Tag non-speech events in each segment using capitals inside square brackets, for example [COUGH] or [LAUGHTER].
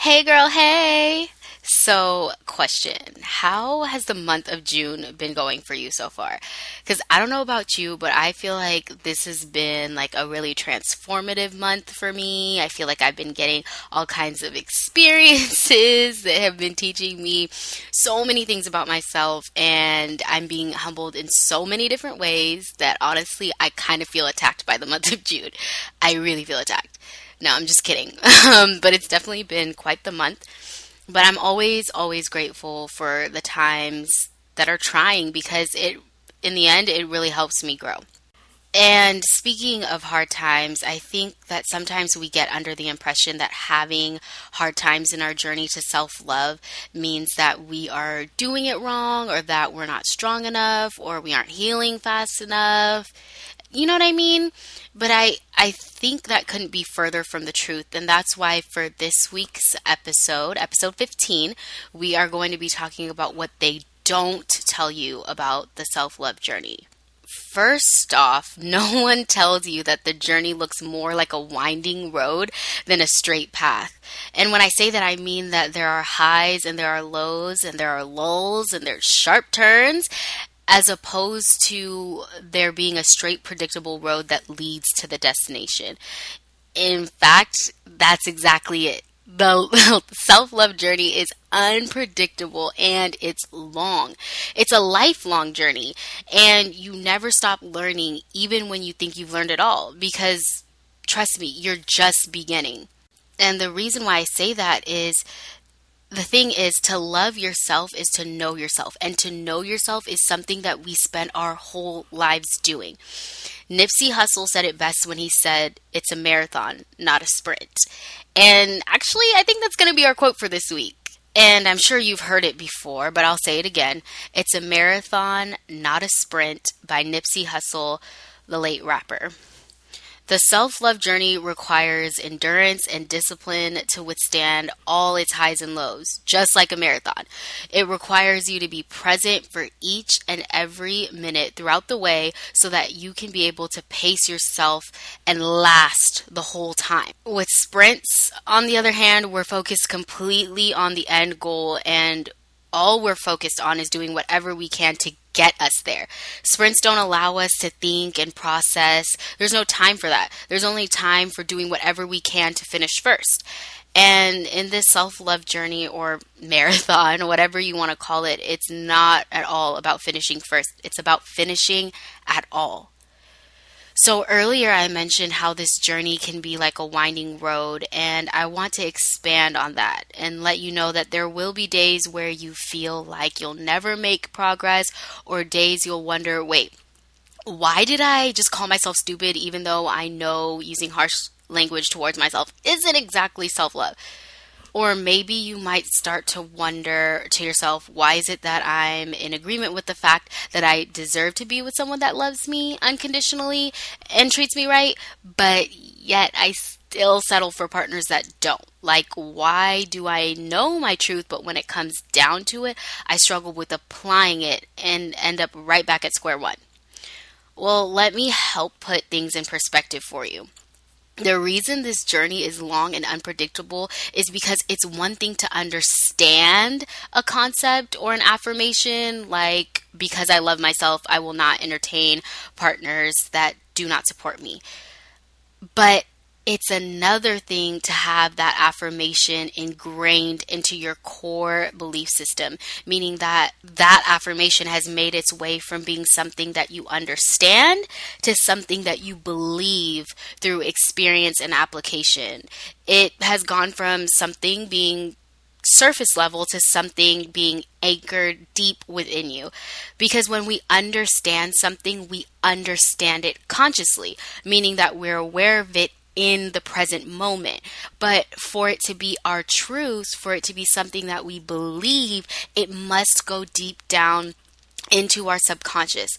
Hey, girl, hey. So, question How has the month of June been going for you so far? Because I don't know about you, but I feel like this has been like a really transformative month for me. I feel like I've been getting all kinds of experiences [LAUGHS] that have been teaching me so many things about myself, and I'm being humbled in so many different ways that honestly, I kind of feel attacked by the month of June. I really feel attacked. No, I'm just kidding. [LAUGHS] Um, but it's definitely been quite the month. But I'm always, always grateful for the times that are trying because it, in the end, it really helps me grow. And speaking of hard times, I think that sometimes we get under the impression that having hard times in our journey to self love means that we are doing it wrong or that we're not strong enough or we aren't healing fast enough. You know what I mean? But I, I think that couldn't be further from the truth. And that's why for this week's episode, episode 15, we are going to be talking about what they don't tell you about the self love journey. First off, [LAUGHS] no one tells you that the journey looks more like a winding road than a straight path. And when I say that, I mean that there are highs and there are lows and there are lulls and there's sharp turns as opposed to there being a straight, predictable road that leads to the destination. In fact, that's exactly it. The [LAUGHS] self love journey is unpredictable and it's long. It's a lifelong journey, and you never stop learning, even when you think you've learned it all, because trust me, you're just beginning. And the reason why I say that is the thing is to love yourself is to know yourself and to know yourself is something that we spend our whole lives doing. Nipsey hussle said it best when he said it's a marathon not a sprint. And actually i think that's going to be our quote for this week. And i'm sure you've heard it before but i'll say it again. It's a marathon not a sprint by nipsey hussle the late rapper the self love journey requires endurance and discipline to withstand all its highs and lows, just like a marathon. It requires you to be present for each and every minute throughout the way so that you can be able to pace yourself and last the whole time. With sprints, on the other hand, we're focused completely on the end goal and all we're focused on is doing whatever we can to get us there. Sprints don't allow us to think and process. There's no time for that. There's only time for doing whatever we can to finish first. And in this self love journey or marathon, [LAUGHS] whatever you want to call it, it's not at all about finishing first. It's about finishing at all. So, earlier I mentioned how this journey can be like a winding road, and I want to expand on that and let you know that there will be days where you feel like you'll never make progress, or days you'll wonder, wait, why did I just call myself stupid even though I know using harsh language towards myself isn't exactly self love? Or maybe you might start to wonder to yourself, why is it that I'm in agreement with the fact that I deserve to be with someone that loves me unconditionally and treats me right, but yet I still settle for partners that don't? Like, why do I know my truth, but when it comes down to it, I struggle with applying it and end up right back at square one? Well, let me help put things in perspective for you. The reason this journey is long and unpredictable is because it's one thing to understand a concept or an affirmation, like, because I love myself, I will not entertain partners that do not support me. But it's another thing to have that affirmation ingrained into your core belief system, meaning that that affirmation has made its way from being something that you understand to something that you believe through experience and application. It has gone from something being surface level to something being anchored deep within you. Because when we understand something, we understand it consciously, meaning that we're aware of it in the present moment. But for it to be our truth, for it to be something that we believe, it must go deep down into our subconscious.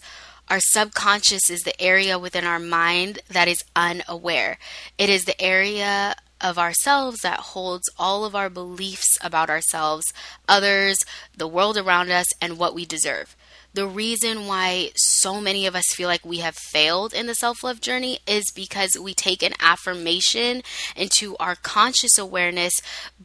Our subconscious is the area within our mind that is unaware. It is the area of ourselves that holds all of our beliefs about ourselves, others, the world around us, and what we deserve. The reason why so many of us feel like we have failed in the self love journey is because we take an affirmation into our conscious awareness,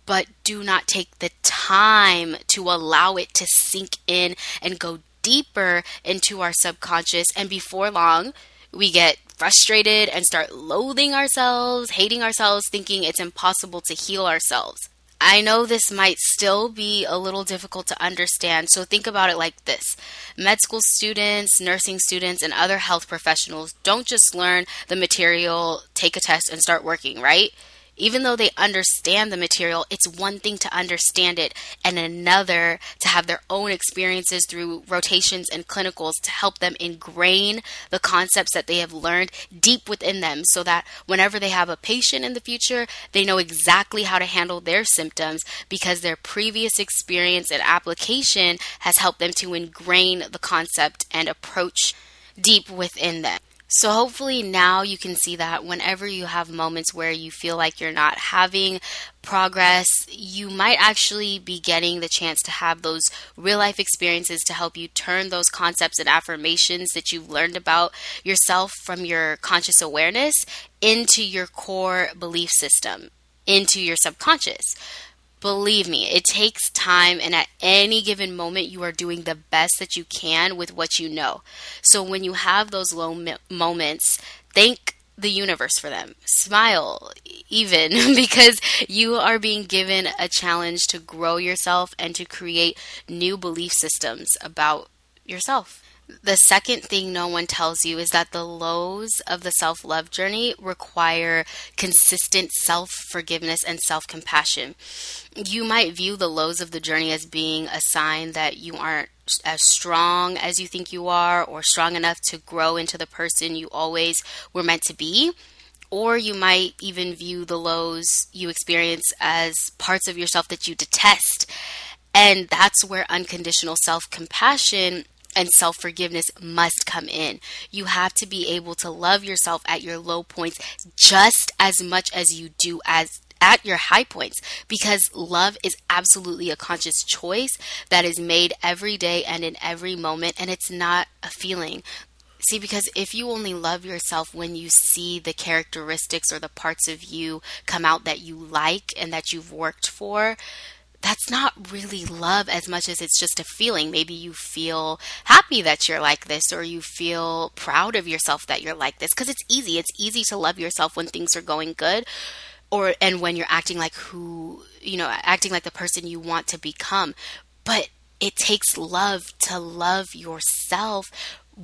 but do not take the time to allow it to sink in and go deeper into our subconscious. And before long, we get frustrated and start loathing ourselves, hating ourselves, thinking it's impossible to heal ourselves. I know this might still be a little difficult to understand, so think about it like this med school students, nursing students, and other health professionals don't just learn the material, take a test, and start working, right? Even though they understand the material, it's one thing to understand it and another to have their own experiences through rotations and clinicals to help them ingrain the concepts that they have learned deep within them so that whenever they have a patient in the future, they know exactly how to handle their symptoms because their previous experience and application has helped them to ingrain the concept and approach deep within them. So, hopefully, now you can see that whenever you have moments where you feel like you're not having progress, you might actually be getting the chance to have those real life experiences to help you turn those concepts and affirmations that you've learned about yourself from your conscious awareness into your core belief system, into your subconscious. Believe me, it takes time, and at any given moment, you are doing the best that you can with what you know. So when you have those low moments, thank the universe for them. Smile, even, [LAUGHS] because you are being given a challenge to grow yourself and to create new belief systems about yourself. The second thing no one tells you is that the lows of the self love journey require consistent self forgiveness and self compassion. You might view the lows of the journey as being a sign that you aren't as strong as you think you are or strong enough to grow into the person you always were meant to be. Or you might even view the lows you experience as parts of yourself that you detest. And that's where unconditional self compassion and self forgiveness must come in. You have to be able to love yourself at your low points just as much as you do as at your high points because love is absolutely a conscious choice that is made every day and in every moment and it's not a feeling. See, because if you only love yourself when you see the characteristics or the parts of you come out that you like and that you've worked for, that's not really love as much as it's just a feeling. Maybe you feel happy that you're like this, or you feel proud of yourself that you're like this. Because it's easy. It's easy to love yourself when things are going good, or and when you're acting like who you know, acting like the person you want to become. But it takes love to love yourself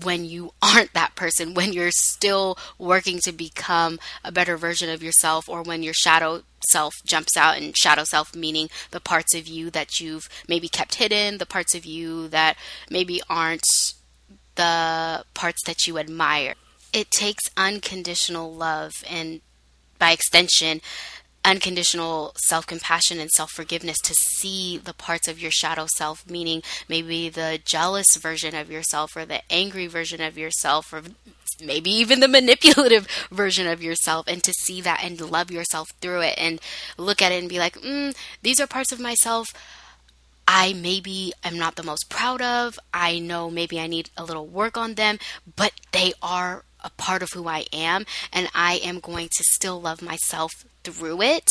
when you aren't that person, when you're still working to become a better version of yourself, or when your shadow self jumps out, and shadow self meaning the parts of you that you've maybe kept hidden, the parts of you that maybe aren't the parts that you admire. It takes unconditional love and by extension, unconditional self compassion and self forgiveness to see the parts of your shadow self, meaning maybe the jealous version of yourself or the angry version of yourself or maybe even the [LAUGHS] manipulative version of yourself and to see that and love yourself through it and look at it and be like, mm, these are parts of myself. I maybe am not the most proud of. I know maybe I need a little work on them, but they are a part of who I am, and I am going to still love myself through it,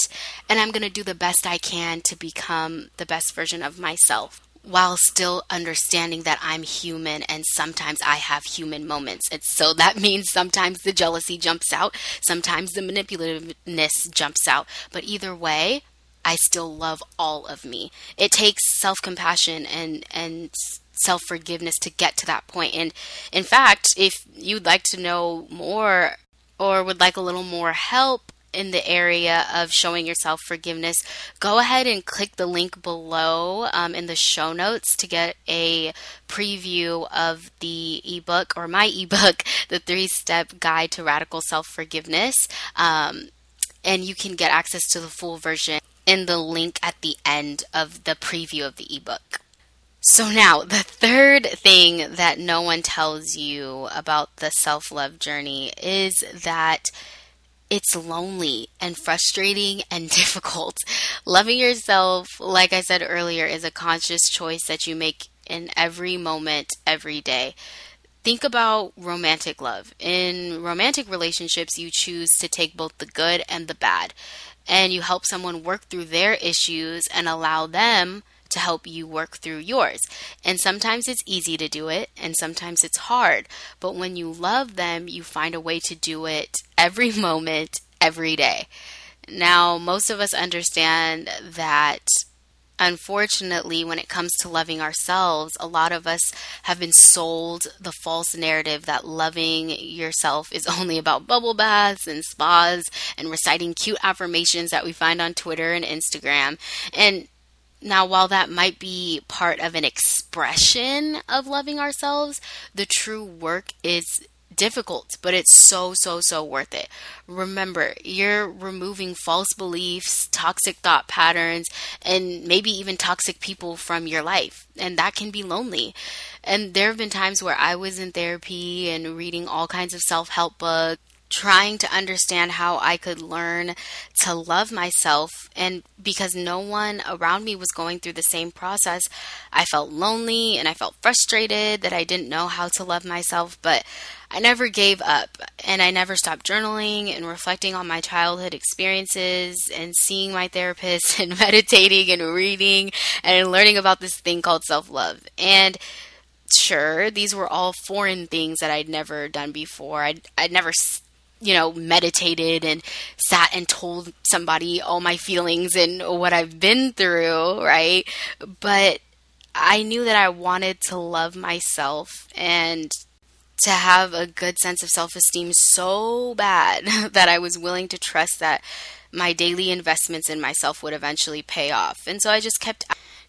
and I'm going to do the best I can to become the best version of myself while still understanding that I'm human and sometimes I have human moments. And so [LAUGHS] that means sometimes the jealousy jumps out, sometimes the manipulativeness jumps out. But either way, I still love all of me. It takes self-compassion and and self-forgiveness to get to that point. And in fact, if you'd like to know more or would like a little more help in the area of showing yourself forgiveness, go ahead and click the link below um, in the show notes to get a preview of the ebook or my [LAUGHS] ebook, The Three Step Guide to Radical Self Forgiveness. Um, and you can get access to the full version in the link at the end of the preview of the ebook. So, now the third thing that no one tells you about the self love journey is that it's lonely and frustrating and [LAUGHS] difficult. Loving yourself, like I said earlier, is a conscious choice that you make in every moment, every day. Think about romantic love. In romantic relationships, you choose to take both the good and the bad, and you help someone work through their issues and allow them to help you work through yours. And sometimes it's easy to do it, and sometimes it's hard. But when you love them, you find a way to do it every [LAUGHS] moment, every day. Now, most of us understand that unfortunately, when it comes to loving ourselves, a lot of us have been sold the false narrative that loving yourself is [LAUGHS] only about bubble baths and spas and reciting cute affirmations that we find on Twitter and Instagram. And now, while that might be part of an expression of loving ourselves, the true work is difficult, but it's so, so, so worth it. Remember, you're removing false beliefs, toxic thought patterns, and maybe even toxic people from your life. And that can be lonely. And there have been times where I was in therapy and reading all kinds of self help books trying to understand how I could learn to love myself. And because no one around me was going through the same process, I felt lonely and I felt frustrated that I didn't know how to love myself. But I never gave up and I never stopped journaling and reflecting on my childhood experiences and seeing my therapist [LAUGHS] and meditating and reading and learning about this thing called self love. And sure, these were all foreign things that I'd never done before. I'd, I'd never you know, meditated and sat and told somebody all my feelings and what I've been through, right? But I knew that I wanted to love myself and to have a good sense of self esteem so bad [LAUGHS] that I was willing to trust that my daily investments in myself would eventually pay off. And so I just kept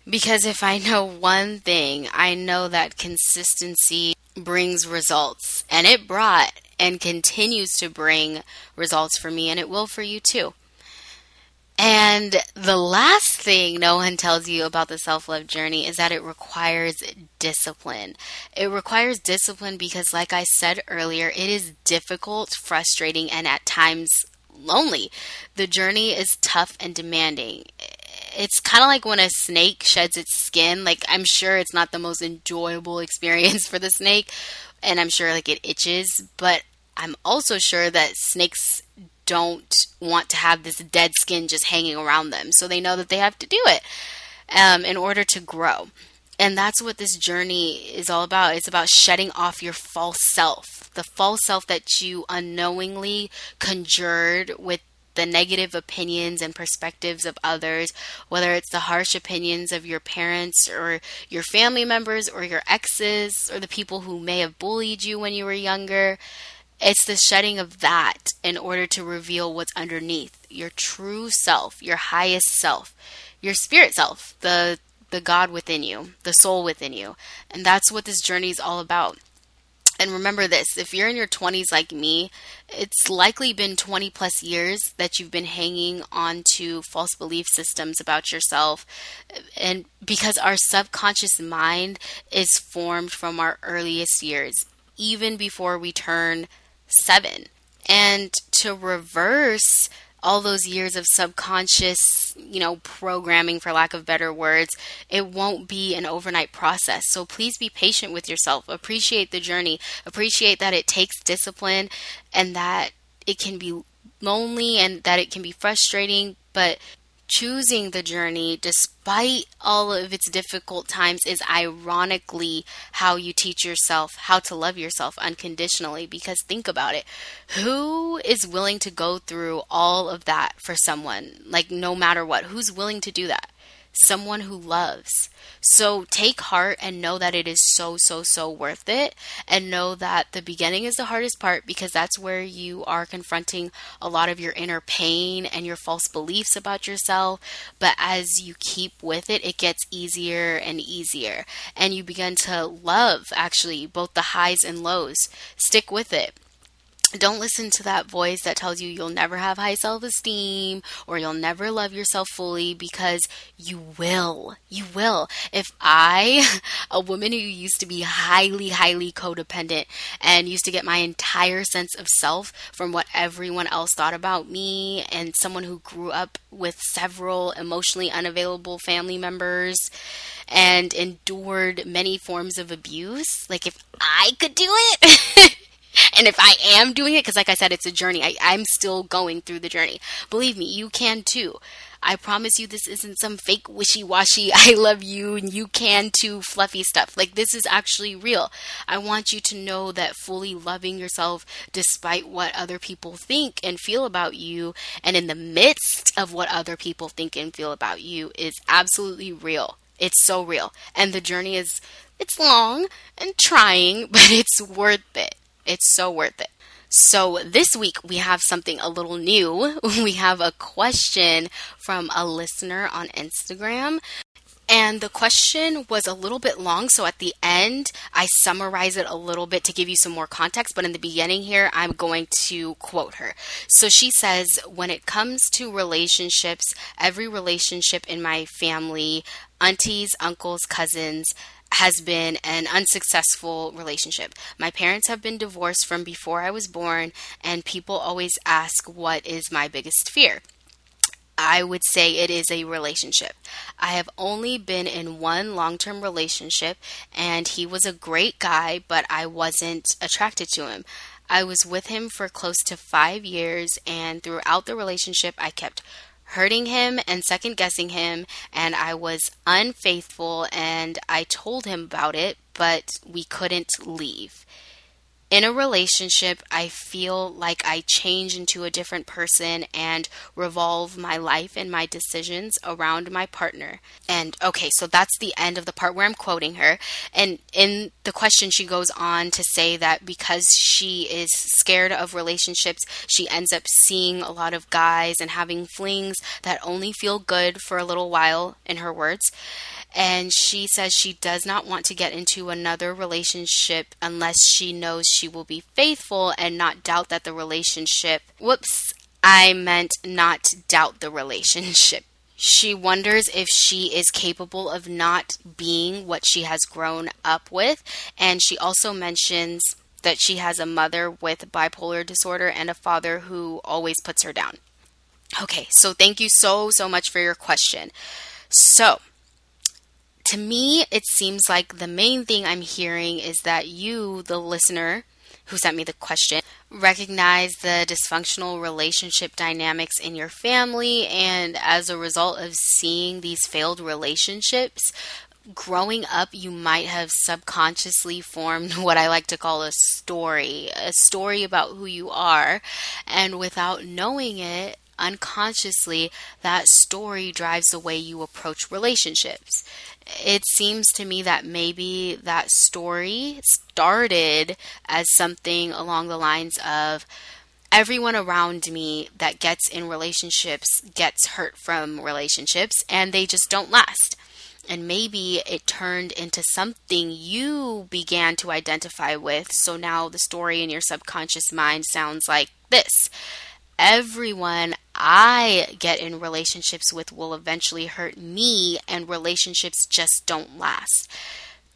because if I know one thing, I know that consistency brings results. And it brought and continues to bring results for me, and it will for you too. And the last thing no one tells you about the self love journey is that it requires discipline. It requires discipline because, like I said earlier, it is difficult, frustrating, and at times lonely. The journey is tough and demanding. It's kind of like when a snake sheds its skin. Like, I'm sure it's not the most enjoyable [LAUGHS] experience for the snake, and I'm sure like it itches, but I'm also sure that snakes don't want to have this dead skin just hanging around them. So they know that they have to do it um, in order to grow. And that's what this journey is all about. It's about shedding off your false self, the false self that you unknowingly conjured with the negative opinions and perspectives of others, whether it's the harsh opinions of your parents or your family members or your exes or the people who may have bullied you when you were younger. It's the shedding of that in order to reveal what's underneath your true self, your highest self, your spirit self, the the God within you, the soul within you. And that's what this journey is all about. And remember this if you're in your 20s like me, it's likely been 20 plus years that you've been hanging on to false belief systems about yourself. And because our subconscious mind is formed from our earliest years, even before we turn seven. And to reverse all those years of subconscious, you know, programming, for lack of better words, it won't be an overnight process. So please be patient with yourself. Appreciate the journey. Appreciate that it takes discipline and that it can be lonely and that it can be frustrating, but choosing the journey despite all of its difficult times is ironically how you teach yourself how to love yourself unconditionally. Because think about it who is willing to go through all of that for someone? Like no matter what who's willing to do that someone who loves. So take heart and know that it is so, so, so worth it. And know that the beginning is the hardest part because that's where you are confronting a lot of your inner pain and your false beliefs about yourself. But as you keep with it, it gets easier and easier. And you begin to love actually both the highs and lows. Stick with it don't listen to that voice that tells you you'll never have high self esteem or you'll never love yourself fully because you will. You will. If I, [LAUGHS] a woman who used to be highly, highly codependent and used to get my entire sense of self from what everyone else thought about me, and someone who grew up with several emotionally unavailable family members, and endured many forms of abuse, like if I could do it, [LAUGHS] and if I am doing it, because like I said, it's a journey, I, I'm still going through the journey. Believe me, you can too. I promise you, this isn't some fake wishy washy, [LAUGHS] I love you and you can too fluffy stuff. Like, this is actually real. I want you to know that fully loving yourself despite what other people think and feel about you, and in the midst of what other people think and feel about you, is absolutely real. It's so real. And the journey is, it's long and trying, [LAUGHS] but it's worth it. It's so worth it. So this week we have something a little new. [LAUGHS] We have a question from a listener on Instagram. And the question was a little bit long, so at the end, I summarize it a little bit to give you some more context. But in the beginning, here, I'm going to quote her. So she says, When it comes to relationships, every relationship in my family, aunties, uncles, cousins, has been an unsuccessful relationship. My parents have been divorced from before I was born, and people always ask, What is my biggest fear? I would say it is a relationship. I have only been in one long term relationship, and he was a great guy, but I wasn't attracted to him. I was with him for close to five years, and throughout the relationship, I kept hurting him and second guessing him, and I was unfaithful, and I told him about it, but we couldn't leave in a relationship, I feel like I change into a different person and revolve my life and my decisions around my partner. And okay, so that's the end of the part where I'm quoting her. And in the question, she goes on to say that because she is scared of relationships, she ends up seeing a lot of guys and having flings that only feel good for a little while, in her words and she says she does not want to get into another relationship unless she knows she will be faithful and not doubt that the relationship whoops i meant not doubt the relationship. She wonders if she is capable of not being what she has grown up with and she also mentions that she has a mother with bipolar disorder and a father who always puts her down. Okay so thank you so so much for your question. So to me, it seems like the main thing I'm hearing is that you, the listener who sent me the question, recognize the dysfunctional relationship dynamics in your family, and as a result of seeing these failed relationships, growing up, you might have subconsciously formed [LAUGHS] what I like to call a story, a story about who you are, and without knowing it, unconsciously, that story drives the way you approach relationships. It seems to me that maybe that story started as something along the lines of everyone around me that gets in relationships gets hurt from relationships and they just don't last. And maybe it turned into something you began to identify with. So now the story in your subconscious mind sounds like this everyone I get in relationships with will eventually hurt me, and relationships just don't last.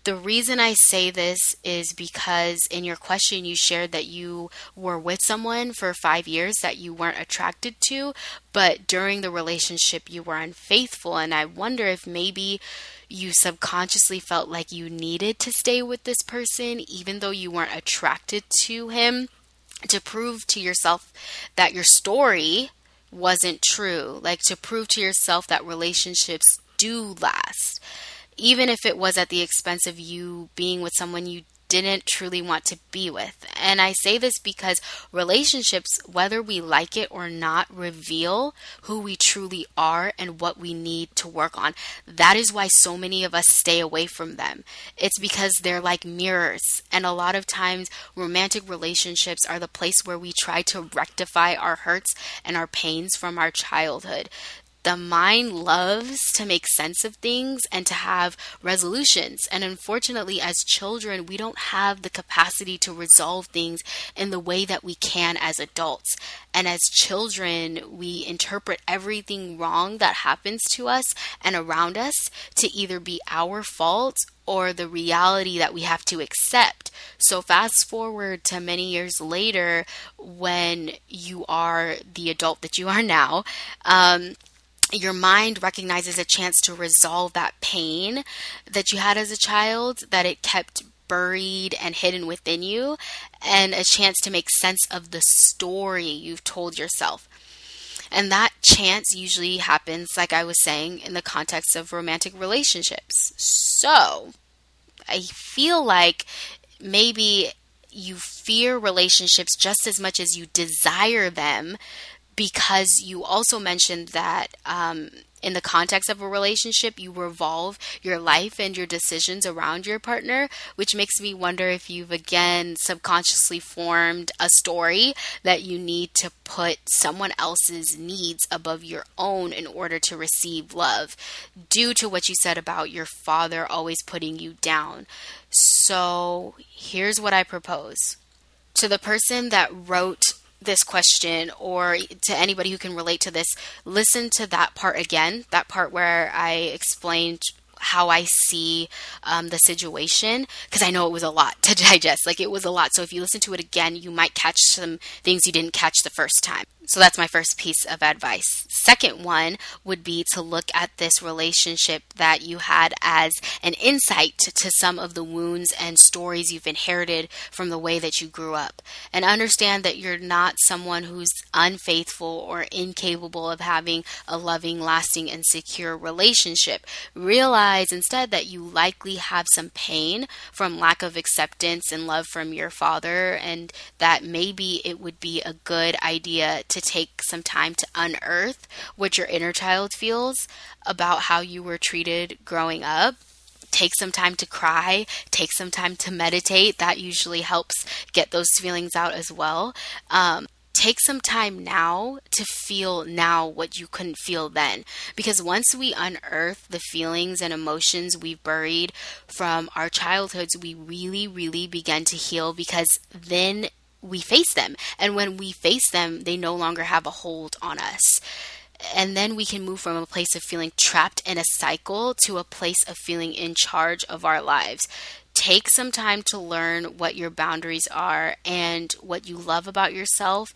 The reason I say this is because in your question, you shared that you were with someone for five years that you weren't attracted to, but during the relationship, you were unfaithful. And I wonder if maybe you subconsciously felt like you needed to stay with this person, even though you weren't attracted to him to prove to yourself that your story wasn't true, like to prove to yourself that relationships do last, even if it was at the expense of you being with someone you didn't truly want to be with. And I say this because relationships, whether we like it or not, reveal who we truly are and what we need to work on. That is why so many of us stay away from them. It's because they're like mirrors. And a lot of times, romantic relationships are the place where we try to rectify our hurts and our pains from our childhood the mind loves to make sense of things and to have resolutions. And unfortunately, as children, we don't have the capacity to resolve things in the way that we can as adults. And as children, we interpret everything wrong that happens to us and around us to either be our fault or the reality that we have to accept. So, fast forward to many years later when you are the adult that you are now. Um, your mind recognizes a chance to resolve that pain that you had as a child that it kept buried and hidden within you, and a chance to make sense of the story you've told yourself. And that chance usually happens, like I was saying, in the context of romantic relationships. So I feel like maybe you fear relationships just as much as you desire them because you also mentioned that um, in the context of a relationship, you revolve your life and your decisions around your partner, which makes me wonder if you've again subconsciously formed a story that you need to put someone else's needs above your own in order to receive love, due to what you said about your father always putting you down. So here's what I propose. To the person that wrote this question or to anybody who can relate to this, listen to that part again, that part where I explained how I see um, the situation because I know it was a lot [LAUGHS] to digest. Like it was a lot. So if you listen to it again, you might catch some things you didn't catch the first time. So that's my first piece of advice. Second one would be to look at this relationship that you had as an insight to some of the wounds and stories you've inherited from the way that you grew up. And understand that you're not someone who's unfaithful or incapable of having a loving, lasting, and secure relationship. Realize instead that you likely have some pain from lack of acceptance and love from your father, and that maybe it would be a good idea to to take some time to unearth what your inner child feels about how you were treated growing up take some time to cry, take some time to meditate. That usually helps get those feelings out as well. Um, take some time now to feel now what you couldn't feel then. Because once we unearth the feelings and emotions we've buried from our childhoods, we really, really begin to heal because then we face them. And when we face them, they no longer have a hold on us. And then we can move from a place of feeling trapped in a cycle to a place of feeling in charge of our lives. Take some time to learn what your boundaries are and what you love about yourself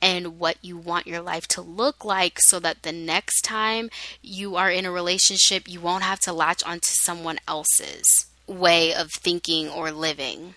and what you want your life to look like so that the next time you are in a relationship, you won't have to latch onto someone else's way of thinking or living.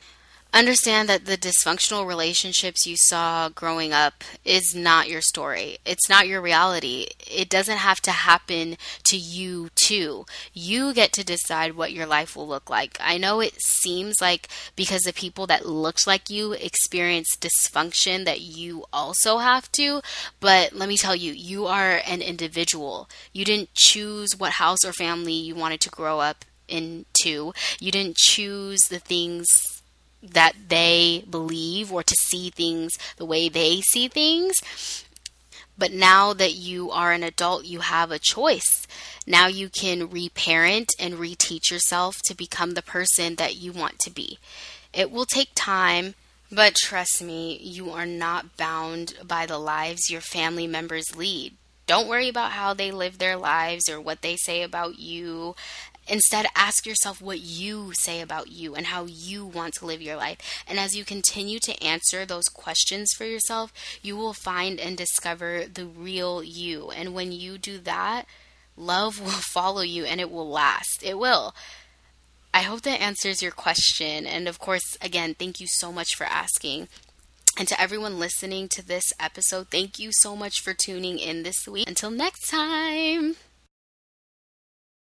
Understand that the dysfunctional relationships you saw growing up is not your story. It's not your reality. It doesn't have to happen to you, too. You get to decide what your life will look like. I know it seems like because the people that looked like you experience dysfunction that you also have to, but let me tell you, you are an individual. You didn't choose what house or family you wanted to grow up into. You didn't choose the things that they believe or to see things the way they see things. But now that you are an adult, you have a choice. Now you can reparent and reteach yourself to become the person that you want to be. It will take time, but trust me, you are not bound by the lives your family members lead. Don't worry about how they live their lives or what they say about you. Instead, ask yourself what you say about you and how you want to live your life. And as you continue to answer those questions for yourself, you will find and discover the real you. And when you do that, love [LAUGHS] will follow you and it will last. It will. I hope that answers your question. And of course, again, thank you so much for asking. And to everyone listening to this episode, thank you so much for tuning in this week. Until next time.